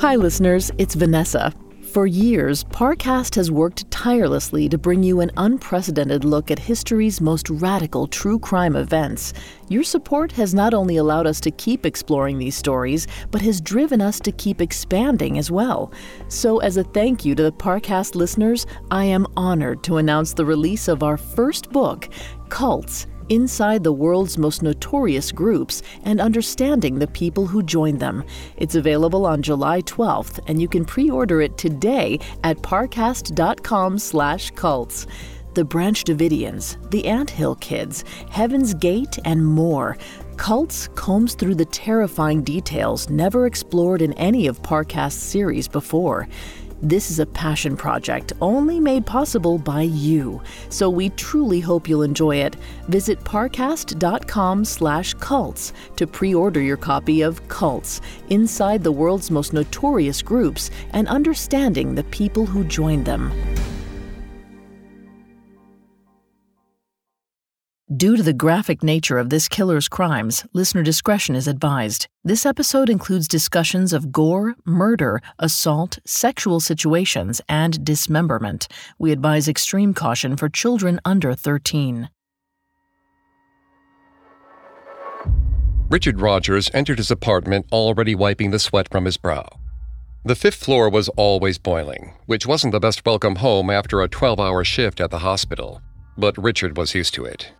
Hi, listeners, it's Vanessa. For years, Parcast has worked tirelessly to bring you an unprecedented look at history's most radical true crime events. Your support has not only allowed us to keep exploring these stories, but has driven us to keep expanding as well. So, as a thank you to the Parcast listeners, I am honored to announce the release of our first book, Cults inside the world's most notorious groups and understanding the people who join them. It's available on July 12th, and you can pre-order it today at parcast.com/cults. The Branch Davidians, the Ant Hill Kids, Heaven's Gate, and more. Cults combs through the terrifying details never explored in any of Parcast's series before. This is a passion project only made possible by you, so we truly hope you'll enjoy it. Visit parcast.com/cults to pre-order your copy of Cults: Inside the World's Most Notorious Groups and Understanding the People Who Joined Them. Due to the graphic nature of this killer's crimes, listener discretion is advised. This episode includes discussions of gore, murder, assault, sexual situations, and dismemberment. We advise extreme caution for children under 13. Richard Rogers entered his apartment already wiping the sweat from his brow. The fifth floor was always boiling, which wasn't the best welcome home after a 12 hour shift at the hospital. But Richard was used to it.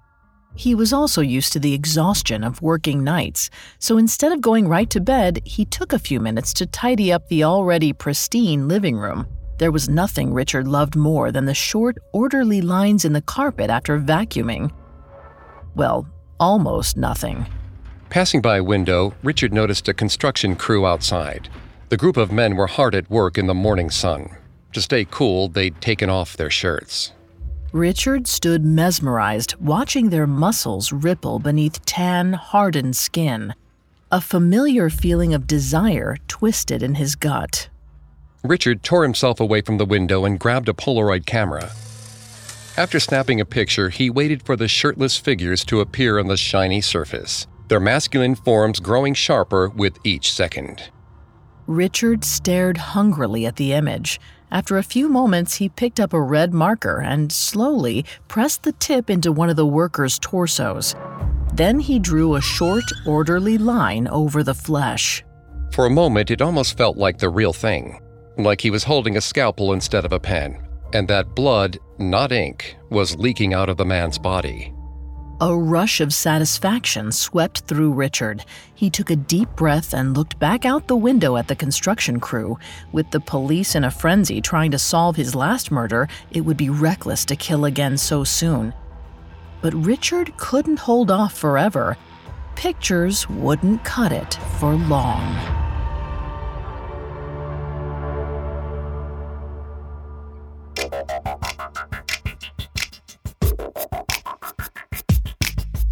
He was also used to the exhaustion of working nights, so instead of going right to bed, he took a few minutes to tidy up the already pristine living room. There was nothing Richard loved more than the short, orderly lines in the carpet after vacuuming. Well, almost nothing. Passing by a window, Richard noticed a construction crew outside. The group of men were hard at work in the morning sun. To stay cool, they'd taken off their shirts. Richard stood mesmerized, watching their muscles ripple beneath tan, hardened skin. A familiar feeling of desire twisted in his gut. Richard tore himself away from the window and grabbed a Polaroid camera. After snapping a picture, he waited for the shirtless figures to appear on the shiny surface, their masculine forms growing sharper with each second. Richard stared hungrily at the image. After a few moments, he picked up a red marker and slowly pressed the tip into one of the workers' torsos. Then he drew a short, orderly line over the flesh. For a moment, it almost felt like the real thing, like he was holding a scalpel instead of a pen, and that blood, not ink, was leaking out of the man's body. A rush of satisfaction swept through Richard. He took a deep breath and looked back out the window at the construction crew. With the police in a frenzy trying to solve his last murder, it would be reckless to kill again so soon. But Richard couldn't hold off forever. Pictures wouldn't cut it for long.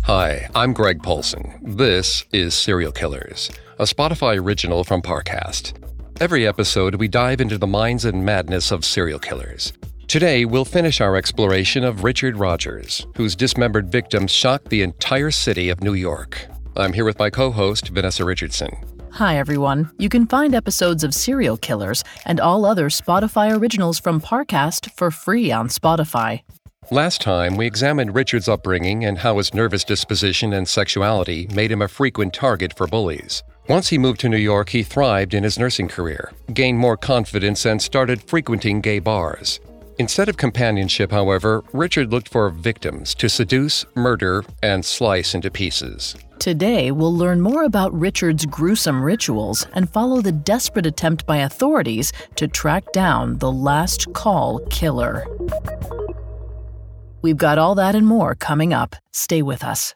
Hi, I'm Greg Polcyn. This is Serial Killers, a Spotify original from Parcast. Every episode, we dive into the minds and madness of serial killers. Today, we'll finish our exploration of Richard Rogers, whose dismembered victims shocked the entire city of New York. I'm here with my co host, Vanessa Richardson. Hi, everyone. You can find episodes of Serial Killers and all other Spotify originals from Parcast for free on Spotify. Last time, we examined Richard's upbringing and how his nervous disposition and sexuality made him a frequent target for bullies. Once he moved to New York, he thrived in his nursing career, gained more confidence, and started frequenting gay bars. Instead of companionship, however, Richard looked for victims to seduce, murder, and slice into pieces. Today, we'll learn more about Richard's gruesome rituals and follow the desperate attempt by authorities to track down the last call killer. We've got all that and more coming up. Stay with us.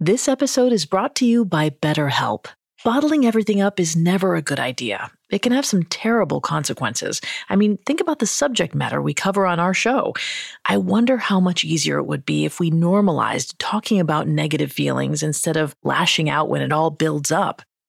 This episode is brought to you by BetterHelp. Bottling everything up is never a good idea. It can have some terrible consequences. I mean, think about the subject matter we cover on our show. I wonder how much easier it would be if we normalized talking about negative feelings instead of lashing out when it all builds up.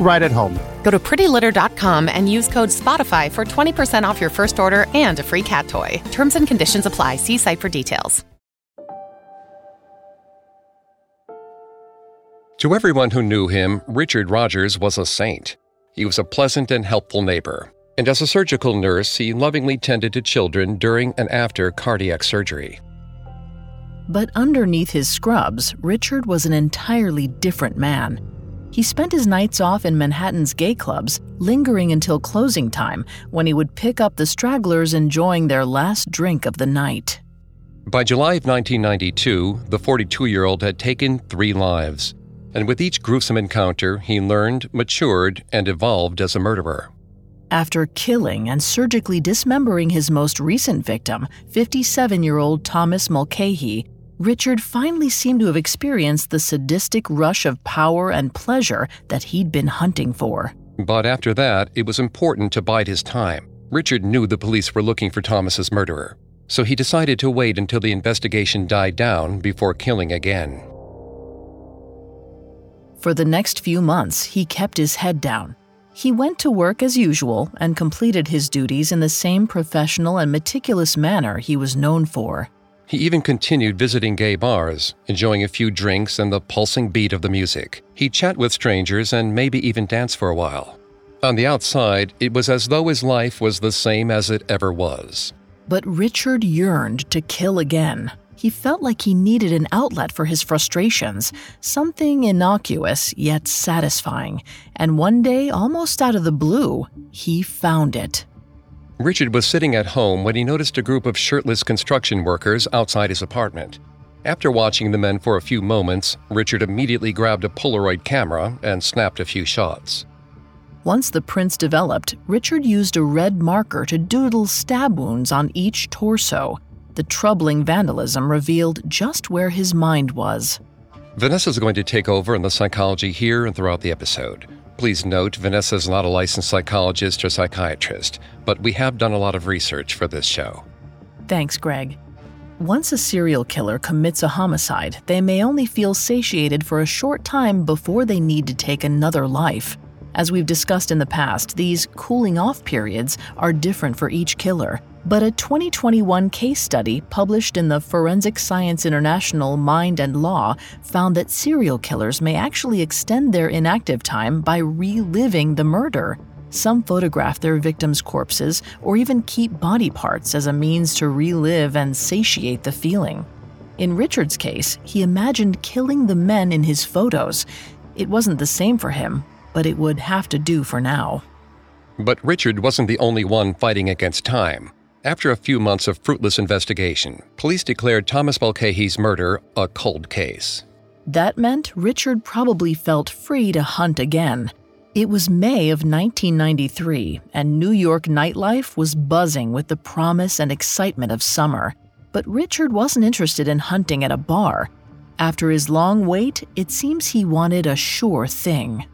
right at home. Go to prettylitter.com and use code SPOTIFY for 20% off your first order and a free cat toy. Terms and conditions apply. See site for details. To everyone who knew him, Richard Rogers was a saint. He was a pleasant and helpful neighbor. And as a surgical nurse, he lovingly tended to children during and after cardiac surgery. But underneath his scrubs, Richard was an entirely different man. He spent his nights off in Manhattan's gay clubs, lingering until closing time, when he would pick up the stragglers enjoying their last drink of the night. By July of 1992, the 42 year old had taken three lives and with each gruesome encounter, he learned, matured, and evolved as a murderer. After killing and surgically dismembering his most recent victim, 57 year old Thomas Mulcahy, Richard finally seemed to have experienced the sadistic rush of power and pleasure that he'd been hunting for. But after that, it was important to bide his time. Richard knew the police were looking for Thomas's murderer, so he decided to wait until the investigation died down before killing again. For the next few months, he kept his head down. He went to work as usual and completed his duties in the same professional and meticulous manner he was known for. He even continued visiting gay bars, enjoying a few drinks and the pulsing beat of the music. He'd chat with strangers and maybe even dance for a while. On the outside, it was as though his life was the same as it ever was. But Richard yearned to kill again. He felt like he needed an outlet for his frustrations, something innocuous yet satisfying. And one day, almost out of the blue, he found it. Richard was sitting at home when he noticed a group of shirtless construction workers outside his apartment. After watching the men for a few moments, Richard immediately grabbed a Polaroid camera and snapped a few shots. Once the prints developed, Richard used a red marker to doodle stab wounds on each torso. The troubling vandalism revealed just where his mind was. Vanessa is going to take over in the psychology here and throughout the episode. Please note, Vanessa is not a licensed psychologist or psychiatrist, but we have done a lot of research for this show. Thanks, Greg. Once a serial killer commits a homicide, they may only feel satiated for a short time before they need to take another life. As we've discussed in the past, these cooling off periods are different for each killer, but a 2021 case study published in the Forensic Science International Mind and Law found that serial killers may actually extend their inactive time by reliving the murder. Some photograph their victims' corpses or even keep body parts as a means to relive and satiate the feeling. In Richard's case, he imagined killing the men in his photos. It wasn't the same for him, but it would have to do for now. But Richard wasn't the only one fighting against time. After a few months of fruitless investigation, police declared Thomas Mulcahy's murder a cold case. That meant Richard probably felt free to hunt again. It was May of 1993, and New York nightlife was buzzing with the promise and excitement of summer. But Richard wasn't interested in hunting at a bar. After his long wait, it seems he wanted a sure thing.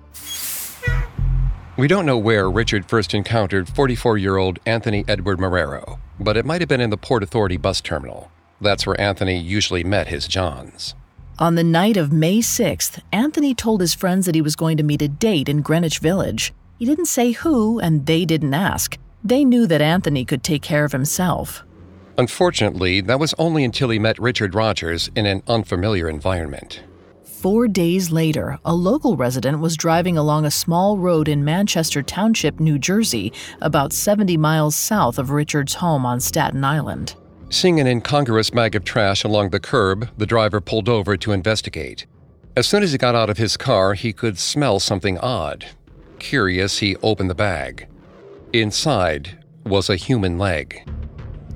We don't know where Richard first encountered 44 year old Anthony Edward Marrero, but it might have been in the Port Authority bus terminal. That's where Anthony usually met his Johns. On the night of May 6th, Anthony told his friends that he was going to meet a date in Greenwich Village. He didn't say who, and they didn't ask. They knew that Anthony could take care of himself. Unfortunately, that was only until he met Richard Rogers in an unfamiliar environment. Four days later, a local resident was driving along a small road in Manchester Township, New Jersey, about 70 miles south of Richard's home on Staten Island. Seeing an incongruous bag of trash along the curb, the driver pulled over to investigate. As soon as he got out of his car, he could smell something odd. Curious, he opened the bag. Inside was a human leg.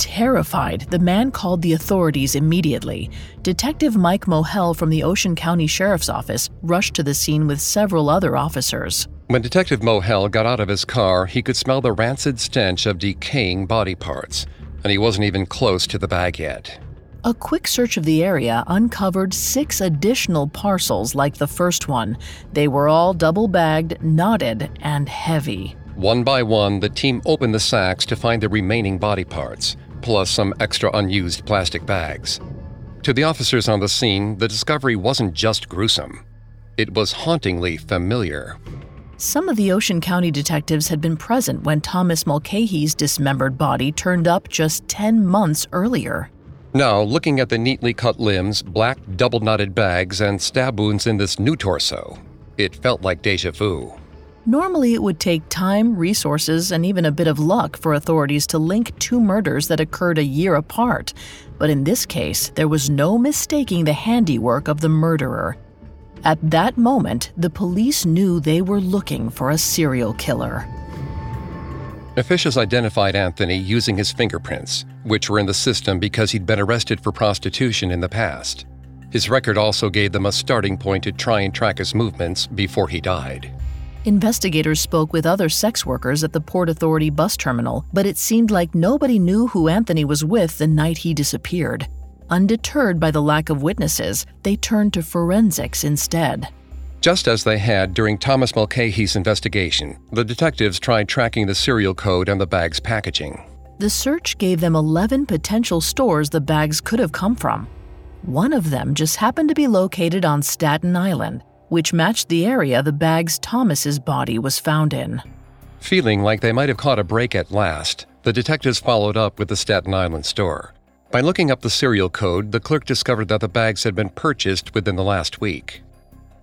Terrified, the man called the authorities immediately. Detective Mike Mohel from the Ocean County Sheriff's Office rushed to the scene with several other officers. When Detective Mohel got out of his car, he could smell the rancid stench of decaying body parts, and he wasn't even close to the bag yet. A quick search of the area uncovered six additional parcels like the first one. They were all double bagged, knotted, and heavy. One by one, the team opened the sacks to find the remaining body parts plus some extra unused plastic bags. To the officers on the scene, the discovery wasn't just gruesome, it was hauntingly familiar. Some of the Ocean County detectives had been present when Thomas Mulcahy's dismembered body turned up just 10 months earlier. Now, looking at the neatly cut limbs, black double knotted bags, and stab wounds in this new torso, it felt like deja vu. Normally, it would take time, resources, and even a bit of luck for authorities to link two murders that occurred a year apart. But in this case, there was no mistaking the handiwork of the murderer. At that moment, the police knew they were looking for a serial killer. Officials identified Anthony using his fingerprints, which were in the system because he'd been arrested for prostitution in the past. His record also gave them a starting point to try and track his movements before he died. Investigators spoke with other sex workers at the Port Authority bus terminal, but it seemed like nobody knew who Anthony was with the night he disappeared. Undeterred by the lack of witnesses, they turned to forensics instead. Just as they had during Thomas Mulcahy's investigation, the detectives tried tracking the serial code on the bag's packaging. The search gave them 11 potential stores the bags could have come from. One of them just happened to be located on Staten Island, which matched the area the bag's Thomas's body was found in. Feeling like they might have caught a break at last, the detectives followed up with the Staten Island store. By looking up the serial code, the clerk discovered that the bags had been purchased within the last week.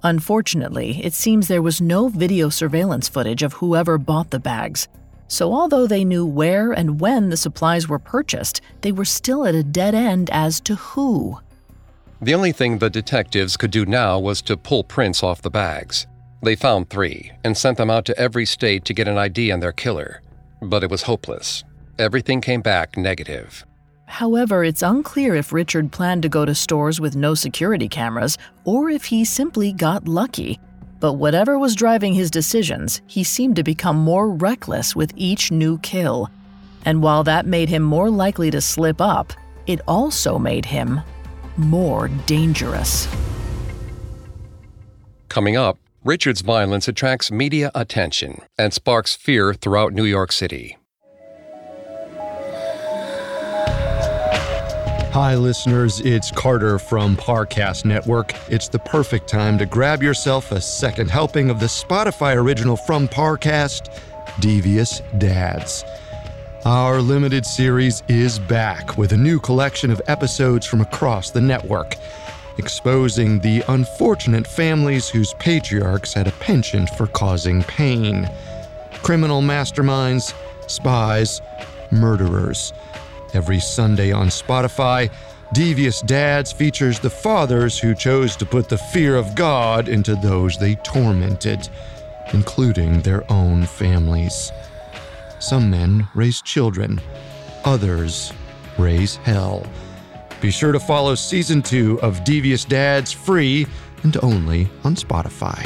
Unfortunately, it seems there was no video surveillance footage of whoever bought the bags. So, although they knew where and when the supplies were purchased, they were still at a dead end as to who. The only thing the detectives could do now was to pull prints off the bags. They found three and sent them out to every state to get an ID on their killer. But it was hopeless. Everything came back negative. However, it's unclear if Richard planned to go to stores with no security cameras or if he simply got lucky. But whatever was driving his decisions, he seemed to become more reckless with each new kill. And while that made him more likely to slip up, it also made him more dangerous. Coming up, Richard's violence attracts media attention and sparks fear throughout New York City. Hi, listeners. It's Carter from Parcast Network. It's the perfect time to grab yourself a second helping of the Spotify original from Parcast, Devious Dads. Our limited series is back with a new collection of episodes from across the network, exposing the unfortunate families whose patriarchs had a penchant for causing pain. Criminal masterminds, spies, murderers. Every Sunday on Spotify, Devious Dads features the fathers who chose to put the fear of God into those they tormented, including their own families. Some men raise children, others raise hell. Be sure to follow season two of Devious Dads free and only on Spotify.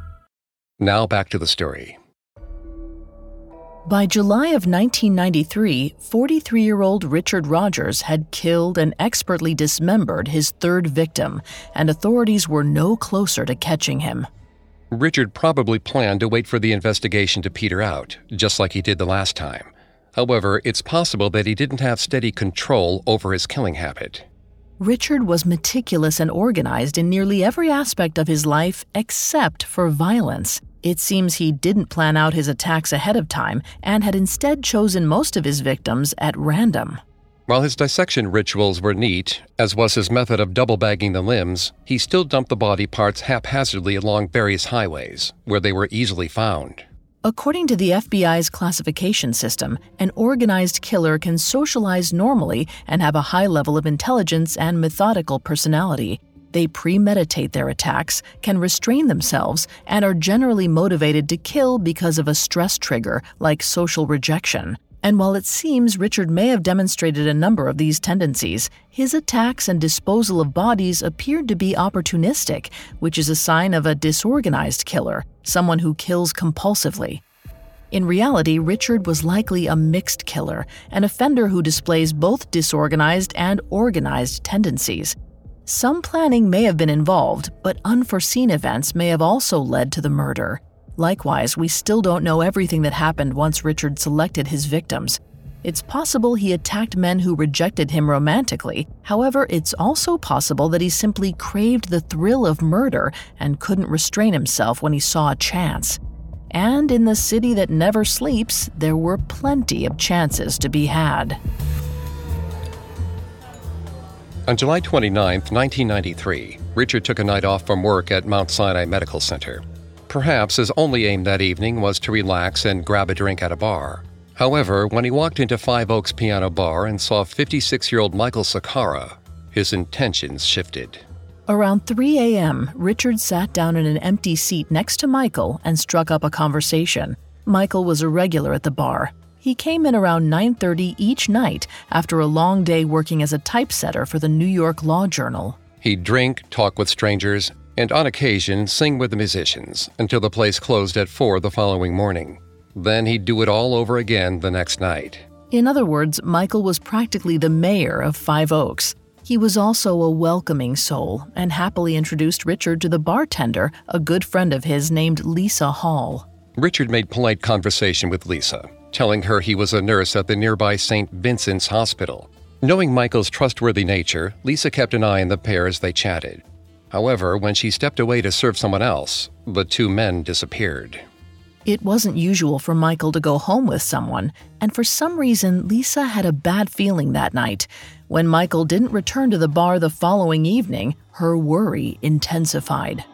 Now back to the story. By July of 1993, 43 year old Richard Rogers had killed and expertly dismembered his third victim, and authorities were no closer to catching him. Richard probably planned to wait for the investigation to peter out, just like he did the last time. However, it's possible that he didn't have steady control over his killing habit. Richard was meticulous and organized in nearly every aspect of his life except for violence. It seems he didn't plan out his attacks ahead of time and had instead chosen most of his victims at random. While his dissection rituals were neat, as was his method of double bagging the limbs, he still dumped the body parts haphazardly along various highways, where they were easily found. According to the FBI's classification system, an organized killer can socialize normally and have a high level of intelligence and methodical personality. They premeditate their attacks, can restrain themselves, and are generally motivated to kill because of a stress trigger like social rejection. And while it seems Richard may have demonstrated a number of these tendencies, his attacks and disposal of bodies appeared to be opportunistic, which is a sign of a disorganized killer, someone who kills compulsively. In reality, Richard was likely a mixed killer, an offender who displays both disorganized and organized tendencies. Some planning may have been involved, but unforeseen events may have also led to the murder. Likewise, we still don't know everything that happened once Richard selected his victims. It's possible he attacked men who rejected him romantically. However, it's also possible that he simply craved the thrill of murder and couldn't restrain himself when he saw a chance. And in the city that never sleeps, there were plenty of chances to be had. On July 29, 1993, Richard took a night off from work at Mount Sinai Medical Center. Perhaps his only aim that evening was to relax and grab a drink at a bar. However, when he walked into Five Oaks Piano Bar and saw 56 year old Michael Sakara, his intentions shifted. Around 3 a.m., Richard sat down in an empty seat next to Michael and struck up a conversation. Michael was a regular at the bar. He came in around 9:30 each night after a long day working as a typesetter for the New York Law Journal. He'd drink, talk with strangers, and on occasion sing with the musicians until the place closed at 4 the following morning. Then he'd do it all over again the next night. In other words, Michael was practically the mayor of Five Oaks. He was also a welcoming soul and happily introduced Richard to the bartender, a good friend of his named Lisa Hall. Richard made polite conversation with Lisa, telling her he was a nurse at the nearby St. Vincent's Hospital. Knowing Michael's trustworthy nature, Lisa kept an eye on the pair as they chatted. However, when she stepped away to serve someone else, the two men disappeared. It wasn't usual for Michael to go home with someone, and for some reason, Lisa had a bad feeling that night. When Michael didn't return to the bar the following evening, her worry intensified.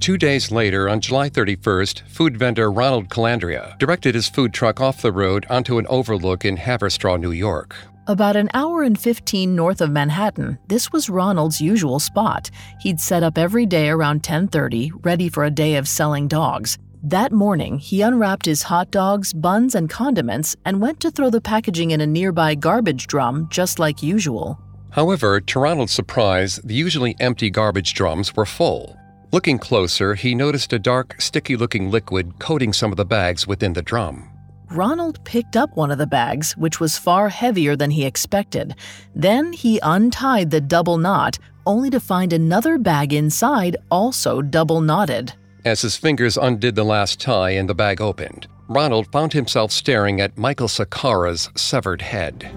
Two days later, on July 31st, food vendor Ronald Calandria directed his food truck off the road onto an overlook in Haverstraw, New York. About an hour and 15 north of Manhattan, this was Ronald's usual spot. He'd set up every day around 10:30, ready for a day of selling dogs. That morning, he unwrapped his hot dogs, buns, and condiments and went to throw the packaging in a nearby garbage drum just like usual. However, to Ronald's surprise, the usually empty garbage drums were full. Looking closer, he noticed a dark, sticky looking liquid coating some of the bags within the drum. Ronald picked up one of the bags, which was far heavier than he expected. Then he untied the double knot, only to find another bag inside also double knotted. As his fingers undid the last tie and the bag opened, Ronald found himself staring at Michael Sakara's severed head.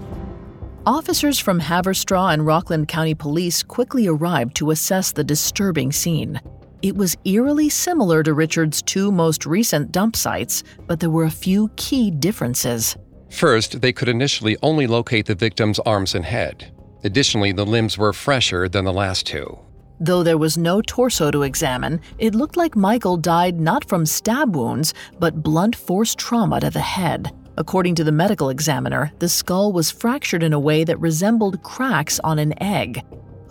Officers from Haverstraw and Rockland County Police quickly arrived to assess the disturbing scene. It was eerily similar to Richard's two most recent dump sites, but there were a few key differences. First, they could initially only locate the victim's arms and head. Additionally, the limbs were fresher than the last two. Though there was no torso to examine, it looked like Michael died not from stab wounds, but blunt force trauma to the head. According to the medical examiner, the skull was fractured in a way that resembled cracks on an egg.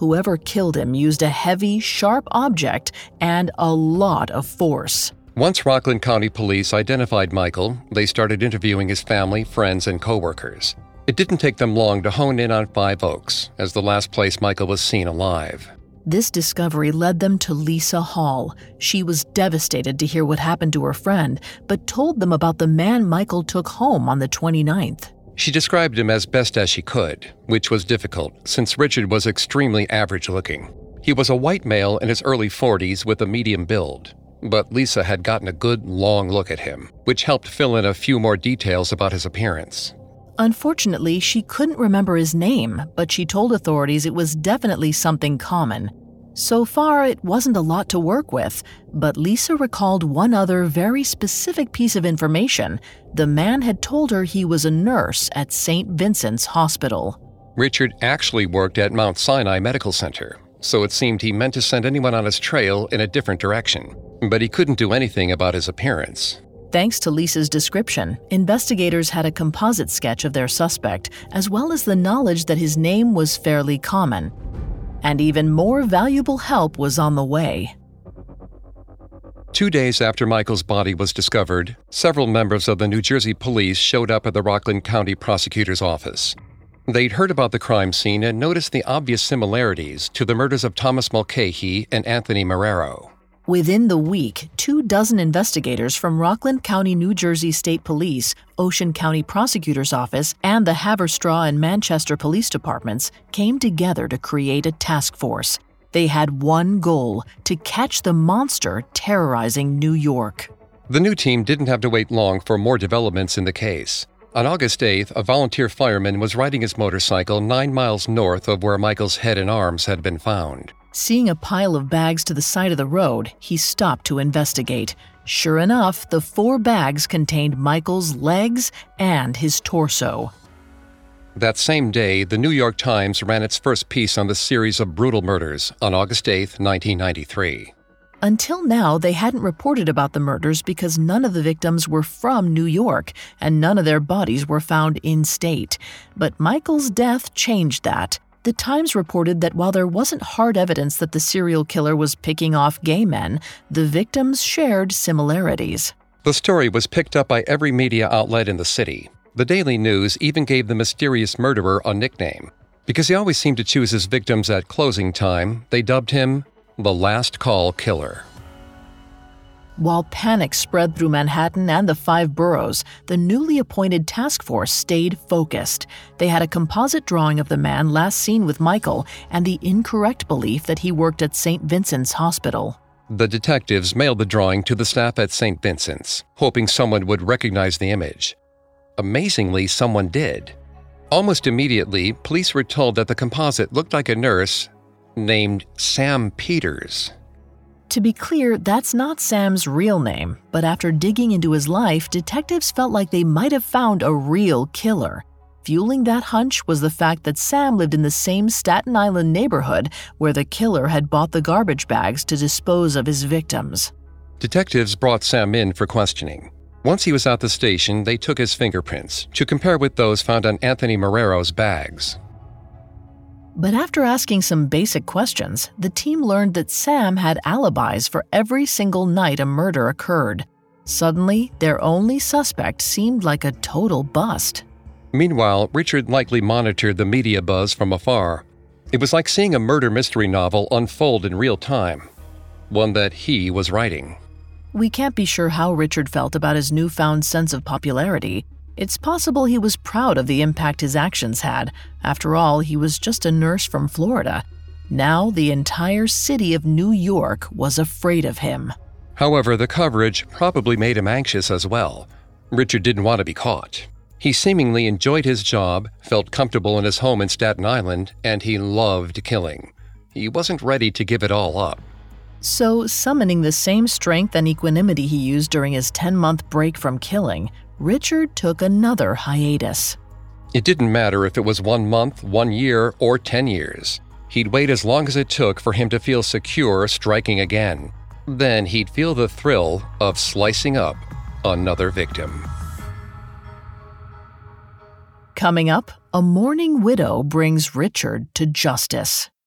Whoever killed him used a heavy, sharp object and a lot of force. Once Rockland County Police identified Michael, they started interviewing his family, friends, and coworkers. It didn't take them long to hone in on Five Oaks as the last place Michael was seen alive. This discovery led them to Lisa Hall. She was devastated to hear what happened to her friend, but told them about the man Michael took home on the 29th. She described him as best as she could, which was difficult since Richard was extremely average looking. He was a white male in his early 40s with a medium build, but Lisa had gotten a good long look at him, which helped fill in a few more details about his appearance. Unfortunately, she couldn't remember his name, but she told authorities it was definitely something common. So far, it wasn't a lot to work with, but Lisa recalled one other very specific piece of information. The man had told her he was a nurse at St. Vincent's Hospital. Richard actually worked at Mount Sinai Medical Center, so it seemed he meant to send anyone on his trail in a different direction. But he couldn't do anything about his appearance. Thanks to Lisa's description, investigators had a composite sketch of their suspect, as well as the knowledge that his name was fairly common. And even more valuable help was on the way. Two days after Michael's body was discovered, several members of the New Jersey police showed up at the Rockland County prosecutor's office. They'd heard about the crime scene and noticed the obvious similarities to the murders of Thomas Mulcahy and Anthony Marrero. Within the week, two dozen investigators from Rockland County, New Jersey State Police, Ocean County Prosecutor's Office, and the Haverstraw and Manchester Police Departments came together to create a task force. They had one goal to catch the monster terrorizing New York. The new team didn't have to wait long for more developments in the case. On August 8th, a volunteer fireman was riding his motorcycle nine miles north of where Michael's head and arms had been found. Seeing a pile of bags to the side of the road, he stopped to investigate. Sure enough, the four bags contained Michael's legs and his torso. That same day, the New York Times ran its first piece on the series of brutal murders on August 8, 1993. Until now, they hadn't reported about the murders because none of the victims were from New York and none of their bodies were found in state. But Michael's death changed that. The Times reported that while there wasn't hard evidence that the serial killer was picking off gay men, the victims shared similarities. The story was picked up by every media outlet in the city. The Daily News even gave the mysterious murderer a nickname. Because he always seemed to choose his victims at closing time, they dubbed him the Last Call Killer. While panic spread through Manhattan and the five boroughs, the newly appointed task force stayed focused. They had a composite drawing of the man last seen with Michael and the incorrect belief that he worked at St. Vincent's Hospital. The detectives mailed the drawing to the staff at St. Vincent's, hoping someone would recognize the image. Amazingly, someone did. Almost immediately, police were told that the composite looked like a nurse named Sam Peters. To be clear, that's not Sam's real name, but after digging into his life, detectives felt like they might have found a real killer. Fueling that hunch was the fact that Sam lived in the same Staten Island neighborhood where the killer had bought the garbage bags to dispose of his victims. Detectives brought Sam in for questioning. Once he was at the station, they took his fingerprints to compare with those found on Anthony Marrero's bags. But after asking some basic questions, the team learned that Sam had alibis for every single night a murder occurred. Suddenly, their only suspect seemed like a total bust. Meanwhile, Richard likely monitored the media buzz from afar. It was like seeing a murder mystery novel unfold in real time, one that he was writing. We can't be sure how Richard felt about his newfound sense of popularity. It's possible he was proud of the impact his actions had. After all, he was just a nurse from Florida. Now the entire city of New York was afraid of him. However, the coverage probably made him anxious as well. Richard didn't want to be caught. He seemingly enjoyed his job, felt comfortable in his home in Staten Island, and he loved killing. He wasn't ready to give it all up. So, summoning the same strength and equanimity he used during his 10 month break from killing, Richard took another hiatus. It didn't matter if it was one month, one year, or 10 years. He'd wait as long as it took for him to feel secure striking again. Then he'd feel the thrill of slicing up another victim. Coming up, a mourning widow brings Richard to justice.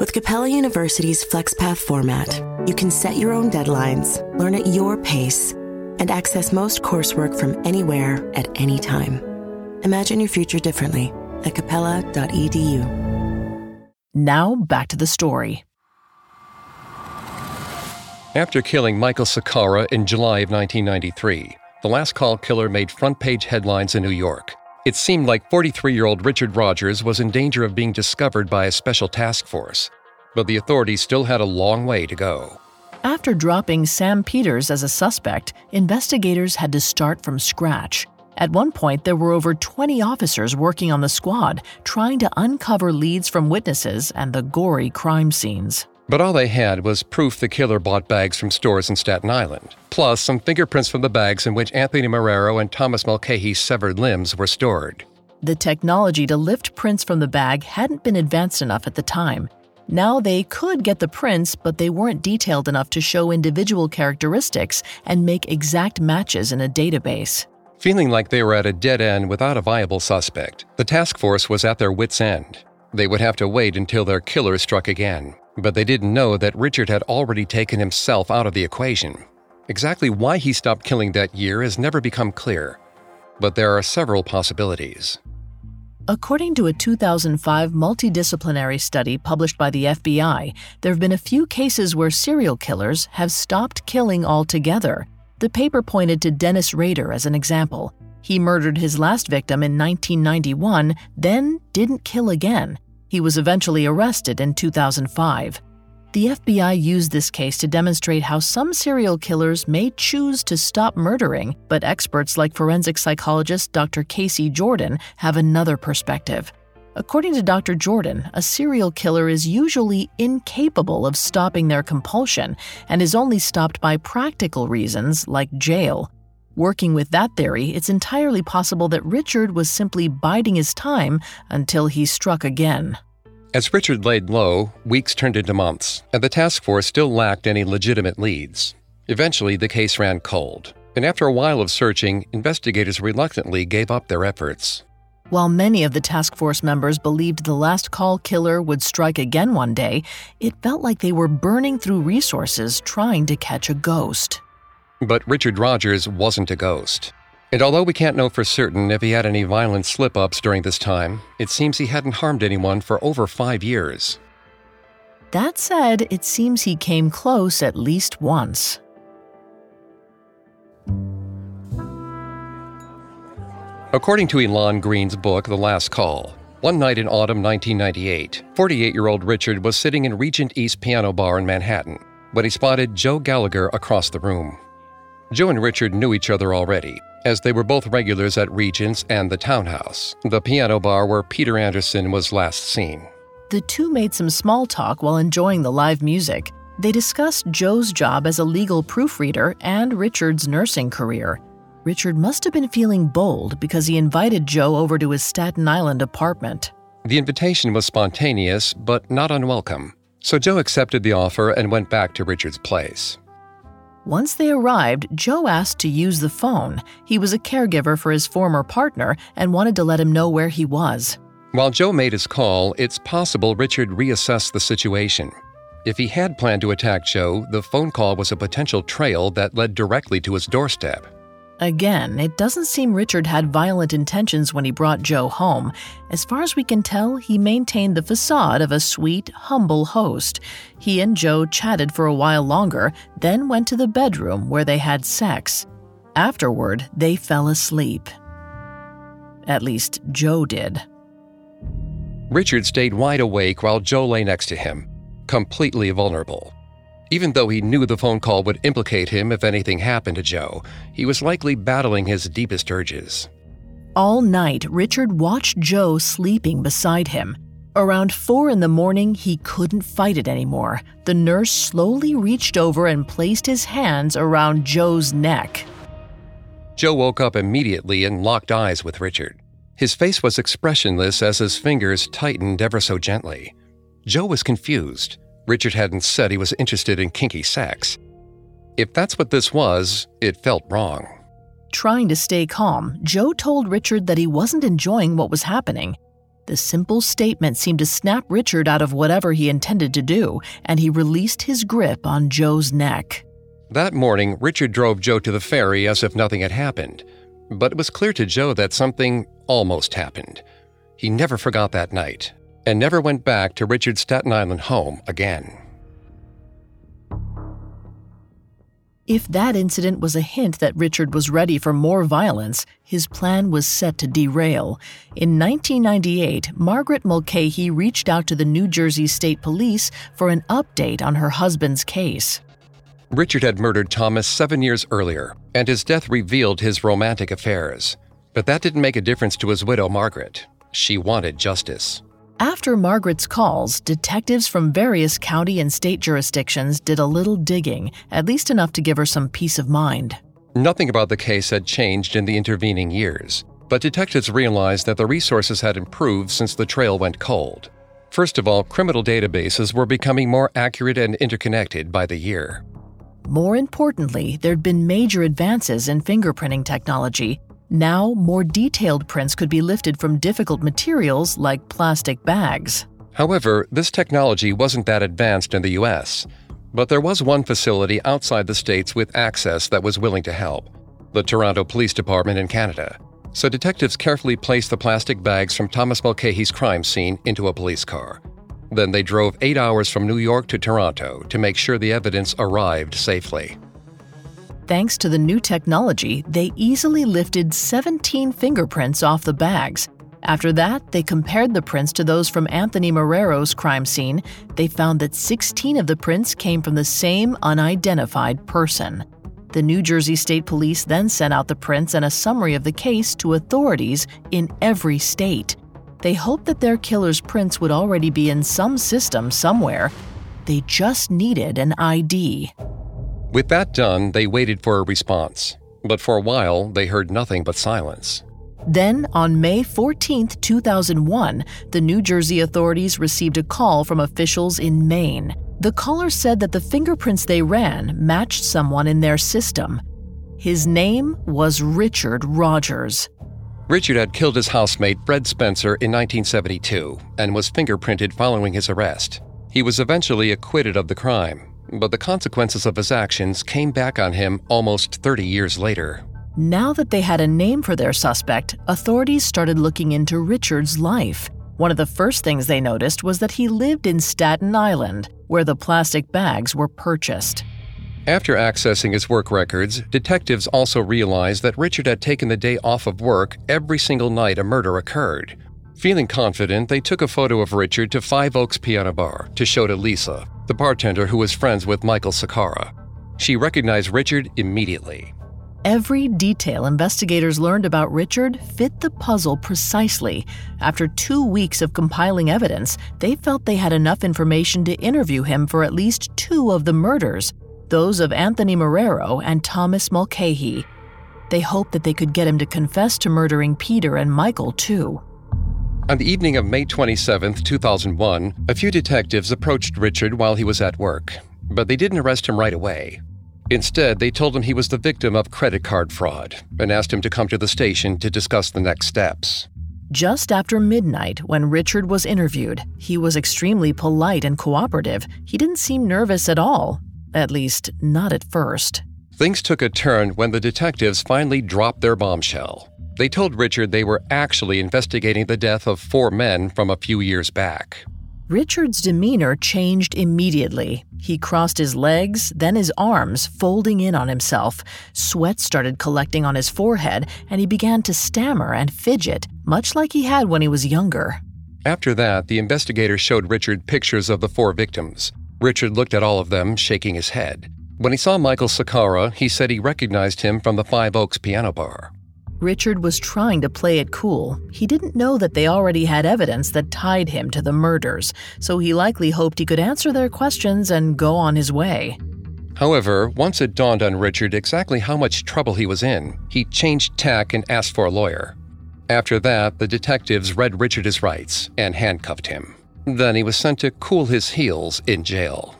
With Capella University's FlexPath format, you can set your own deadlines, learn at your pace, and access most coursework from anywhere at any time. Imagine your future differently at capella.edu. Now, back to the story. After killing Michael Sakara in July of 1993, the last call killer made front page headlines in New York. It seemed like 43 year old Richard Rogers was in danger of being discovered by a special task force, but the authorities still had a long way to go. After dropping Sam Peters as a suspect, investigators had to start from scratch. At one point, there were over 20 officers working on the squad, trying to uncover leads from witnesses and the gory crime scenes. But all they had was proof the killer bought bags from stores in Staten Island, plus some fingerprints from the bags in which Anthony Marrero and Thomas Mulcahy's severed limbs were stored. The technology to lift prints from the bag hadn't been advanced enough at the time. Now they could get the prints, but they weren't detailed enough to show individual characteristics and make exact matches in a database. Feeling like they were at a dead end without a viable suspect, the task force was at their wits' end. They would have to wait until their killer struck again. But they didn't know that Richard had already taken himself out of the equation. Exactly why he stopped killing that year has never become clear, but there are several possibilities. According to a 2005 multidisciplinary study published by the FBI, there have been a few cases where serial killers have stopped killing altogether. The paper pointed to Dennis Rader as an example. He murdered his last victim in 1991, then didn't kill again. He was eventually arrested in 2005. The FBI used this case to demonstrate how some serial killers may choose to stop murdering, but experts like forensic psychologist Dr. Casey Jordan have another perspective. According to Dr. Jordan, a serial killer is usually incapable of stopping their compulsion and is only stopped by practical reasons like jail. Working with that theory, it's entirely possible that Richard was simply biding his time until he struck again. As Richard laid low, weeks turned into months, and the task force still lacked any legitimate leads. Eventually, the case ran cold, and after a while of searching, investigators reluctantly gave up their efforts. While many of the task force members believed the last call killer would strike again one day, it felt like they were burning through resources trying to catch a ghost. But Richard Rogers wasn't a ghost. And although we can't know for certain if he had any violent slip ups during this time, it seems he hadn't harmed anyone for over five years. That said, it seems he came close at least once. According to Elon Green's book, The Last Call, one night in autumn 1998, 48 year old Richard was sitting in Regent East Piano Bar in Manhattan when he spotted Joe Gallagher across the room. Joe and Richard knew each other already, as they were both regulars at Regent's and the Townhouse, the piano bar where Peter Anderson was last seen. The two made some small talk while enjoying the live music. They discussed Joe's job as a legal proofreader and Richard's nursing career. Richard must have been feeling bold because he invited Joe over to his Staten Island apartment. The invitation was spontaneous, but not unwelcome. So Joe accepted the offer and went back to Richard's place. Once they arrived, Joe asked to use the phone. He was a caregiver for his former partner and wanted to let him know where he was. While Joe made his call, it's possible Richard reassessed the situation. If he had planned to attack Joe, the phone call was a potential trail that led directly to his doorstep. Again, it doesn't seem Richard had violent intentions when he brought Joe home. As far as we can tell, he maintained the facade of a sweet, humble host. He and Joe chatted for a while longer, then went to the bedroom where they had sex. Afterward, they fell asleep. At least, Joe did. Richard stayed wide awake while Joe lay next to him, completely vulnerable. Even though he knew the phone call would implicate him if anything happened to Joe, he was likely battling his deepest urges. All night, Richard watched Joe sleeping beside him. Around four in the morning, he couldn't fight it anymore. The nurse slowly reached over and placed his hands around Joe's neck. Joe woke up immediately and locked eyes with Richard. His face was expressionless as his fingers tightened ever so gently. Joe was confused. Richard hadn't said he was interested in kinky sex. If that's what this was, it felt wrong. Trying to stay calm, Joe told Richard that he wasn't enjoying what was happening. The simple statement seemed to snap Richard out of whatever he intended to do, and he released his grip on Joe's neck. That morning, Richard drove Joe to the ferry as if nothing had happened. But it was clear to Joe that something almost happened. He never forgot that night and never went back to Richard's Staten Island home again. If that incident was a hint that Richard was ready for more violence, his plan was set to derail. In 1998, Margaret Mulcahy reached out to the New Jersey State Police for an update on her husband's case. Richard had murdered Thomas seven years earlier, and his death revealed his romantic affairs. But that didn't make a difference to his widow, Margaret. She wanted justice. After Margaret's calls, detectives from various county and state jurisdictions did a little digging, at least enough to give her some peace of mind. Nothing about the case had changed in the intervening years, but detectives realized that the resources had improved since the trail went cold. First of all, criminal databases were becoming more accurate and interconnected by the year. More importantly, there'd been major advances in fingerprinting technology, now, more detailed prints could be lifted from difficult materials like plastic bags. However, this technology wasn't that advanced in the US. But there was one facility outside the States with access that was willing to help the Toronto Police Department in Canada. So detectives carefully placed the plastic bags from Thomas Mulcahy's crime scene into a police car. Then they drove eight hours from New York to Toronto to make sure the evidence arrived safely. Thanks to the new technology, they easily lifted 17 fingerprints off the bags. After that, they compared the prints to those from Anthony Marrero's crime scene. They found that 16 of the prints came from the same unidentified person. The New Jersey State Police then sent out the prints and a summary of the case to authorities in every state. They hoped that their killer's prints would already be in some system somewhere. They just needed an ID. With that done, they waited for a response. But for a while, they heard nothing but silence. Then, on May 14, 2001, the New Jersey authorities received a call from officials in Maine. The caller said that the fingerprints they ran matched someone in their system. His name was Richard Rogers. Richard had killed his housemate, Fred Spencer, in 1972 and was fingerprinted following his arrest. He was eventually acquitted of the crime, but the consequences of his actions came back on him almost 30 years later. Now that they had a name for their suspect, authorities started looking into Richard's life. One of the first things they noticed was that he lived in Staten Island, where the plastic bags were purchased. After accessing his work records, detectives also realized that Richard had taken the day off of work every single night a murder occurred. Feeling confident, they took a photo of Richard to Five Oaks Piano Bar to show to Lisa, the bartender who was friends with Michael Sakara. She recognized Richard immediately. Every detail investigators learned about Richard fit the puzzle precisely. After two weeks of compiling evidence, they felt they had enough information to interview him for at least two of the murders those of Anthony Marrero and Thomas Mulcahy. They hoped that they could get him to confess to murdering Peter and Michael, too. On the evening of May 27, 2001, a few detectives approached Richard while he was at work, but they didn't arrest him right away. Instead, they told him he was the victim of credit card fraud and asked him to come to the station to discuss the next steps. Just after midnight, when Richard was interviewed, he was extremely polite and cooperative. He didn't seem nervous at all, at least, not at first. Things took a turn when the detectives finally dropped their bombshell. They told Richard they were actually investigating the death of four men from a few years back. Richard's demeanor changed immediately. He crossed his legs, then his arms, folding in on himself. Sweat started collecting on his forehead, and he began to stammer and fidget, much like he had when he was younger. After that, the investigator showed Richard pictures of the four victims. Richard looked at all of them, shaking his head. When he saw Michael Sakara, he said he recognized him from the Five Oaks piano bar. Richard was trying to play it cool. He didn't know that they already had evidence that tied him to the murders, so he likely hoped he could answer their questions and go on his way. However, once it dawned on Richard exactly how much trouble he was in, he changed tack and asked for a lawyer. After that, the detectives read Richard his rights and handcuffed him. Then he was sent to cool his heels in jail.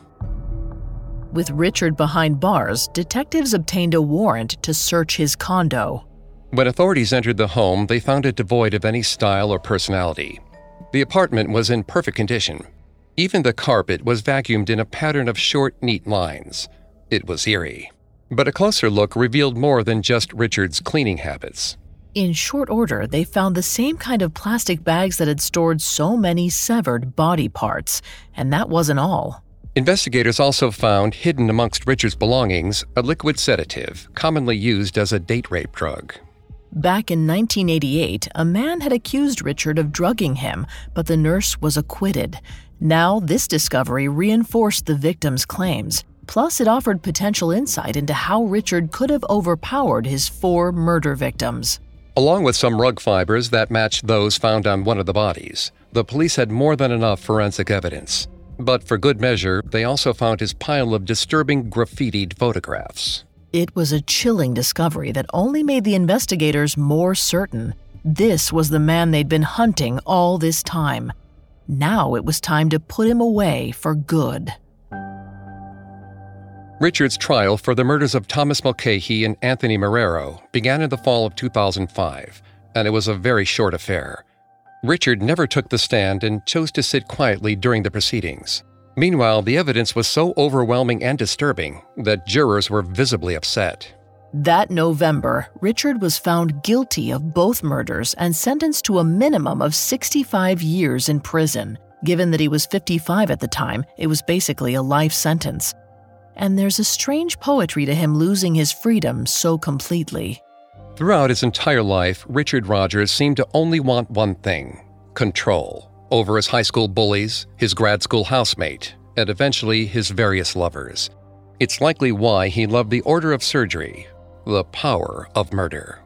With Richard behind bars, detectives obtained a warrant to search his condo. When authorities entered the home, they found it devoid of any style or personality. The apartment was in perfect condition. Even the carpet was vacuumed in a pattern of short, neat lines. It was eerie. But a closer look revealed more than just Richard's cleaning habits. In short order, they found the same kind of plastic bags that had stored so many severed body parts, and that wasn't all. Investigators also found hidden amongst Richard's belongings a liquid sedative commonly used as a date rape drug. Back in 1988, a man had accused Richard of drugging him, but the nurse was acquitted. Now, this discovery reinforced the victim's claims. Plus, it offered potential insight into how Richard could have overpowered his four murder victims. Along with some rug fibers that matched those found on one of the bodies, the police had more than enough forensic evidence. But for good measure, they also found his pile of disturbing graffitied photographs. It was a chilling discovery that only made the investigators more certain this was the man they'd been hunting all this time. Now it was time to put him away for good. Richard's trial for the murders of Thomas Mulcahy and Anthony Marrero began in the fall of 2005, and it was a very short affair. Richard never took the stand and chose to sit quietly during the proceedings. Meanwhile, the evidence was so overwhelming and disturbing that jurors were visibly upset. That November, Richard was found guilty of both murders and sentenced to a minimum of 65 years in prison. Given that he was 55 at the time, it was basically a life sentence. And there's a strange poetry to him losing his freedom so completely. Throughout his entire life, Richard Rogers seemed to only want one thing control over his high school bullies, his grad school housemate, and eventually his various lovers. It's likely why he loved the order of surgery, the power of murder.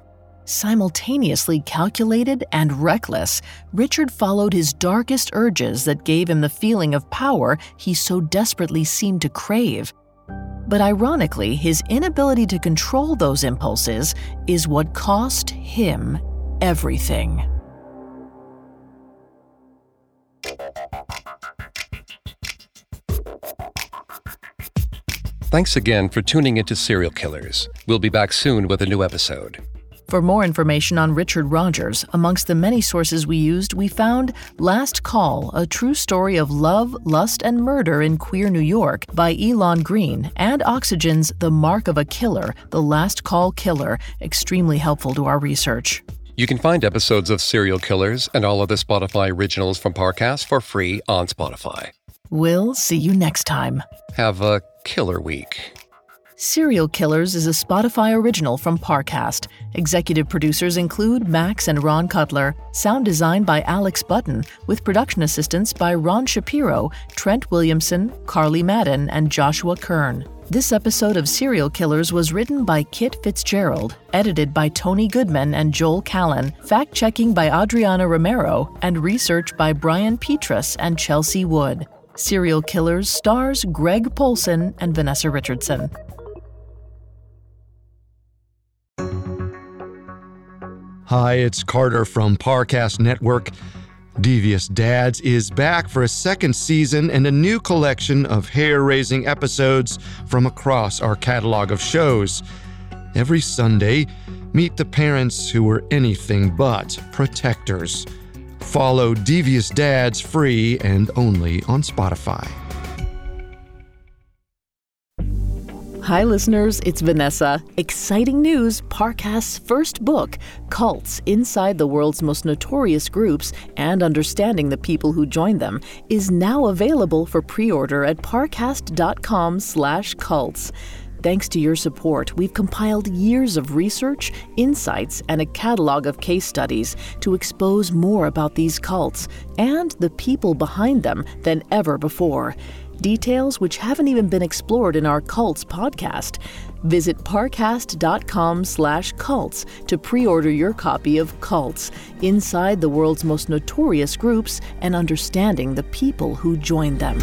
Simultaneously calculated and reckless, Richard followed his darkest urges that gave him the feeling of power he so desperately seemed to crave. But ironically, his inability to control those impulses is what cost him everything. Thanks again for tuning into Serial Killers. We'll be back soon with a new episode. For more information on Richard Rogers, amongst the many sources we used, we found Last Call, a true story of love, lust, and murder in queer New York by Elon Green, and Oxygen's The Mark of a Killer, The Last Call Killer, extremely helpful to our research. You can find episodes of Serial Killers and all other Spotify originals from Parcast for free on Spotify. We'll see you next time. Have a killer week. Serial Killers is a Spotify original from Parcast. Executive producers include Max and Ron Cutler. Sound design by Alex Button, with production assistance by Ron Shapiro, Trent Williamson, Carly Madden, and Joshua Kern. This episode of Serial Killers was written by Kit Fitzgerald, edited by Tony Goodman and Joel Callan, fact checking by Adriana Romero, and research by Brian Petrus and Chelsea Wood. Serial Killers stars Greg Polson and Vanessa Richardson. Hi, it's Carter from Parcast Network. Devious Dads is back for a second season and a new collection of hair raising episodes from across our catalog of shows. Every Sunday, meet the parents who were anything but protectors. Follow Devious Dads free and only on Spotify. Hi, listeners, it's Vanessa. Exciting news Parcast's first book, Cults Inside the World's Most Notorious Groups and Understanding the People Who Join Them, is now available for pre order at parcast.com/slash cults. Thanks to your support, we've compiled years of research, insights, and a catalog of case studies to expose more about these cults and the people behind them than ever before. details which haven't even been explored in our Cults podcast. Visit parcast.com slash cults to pre-order your copy of Cults, Inside the World's Most Notorious Groups and Understanding the People Who Joined Them.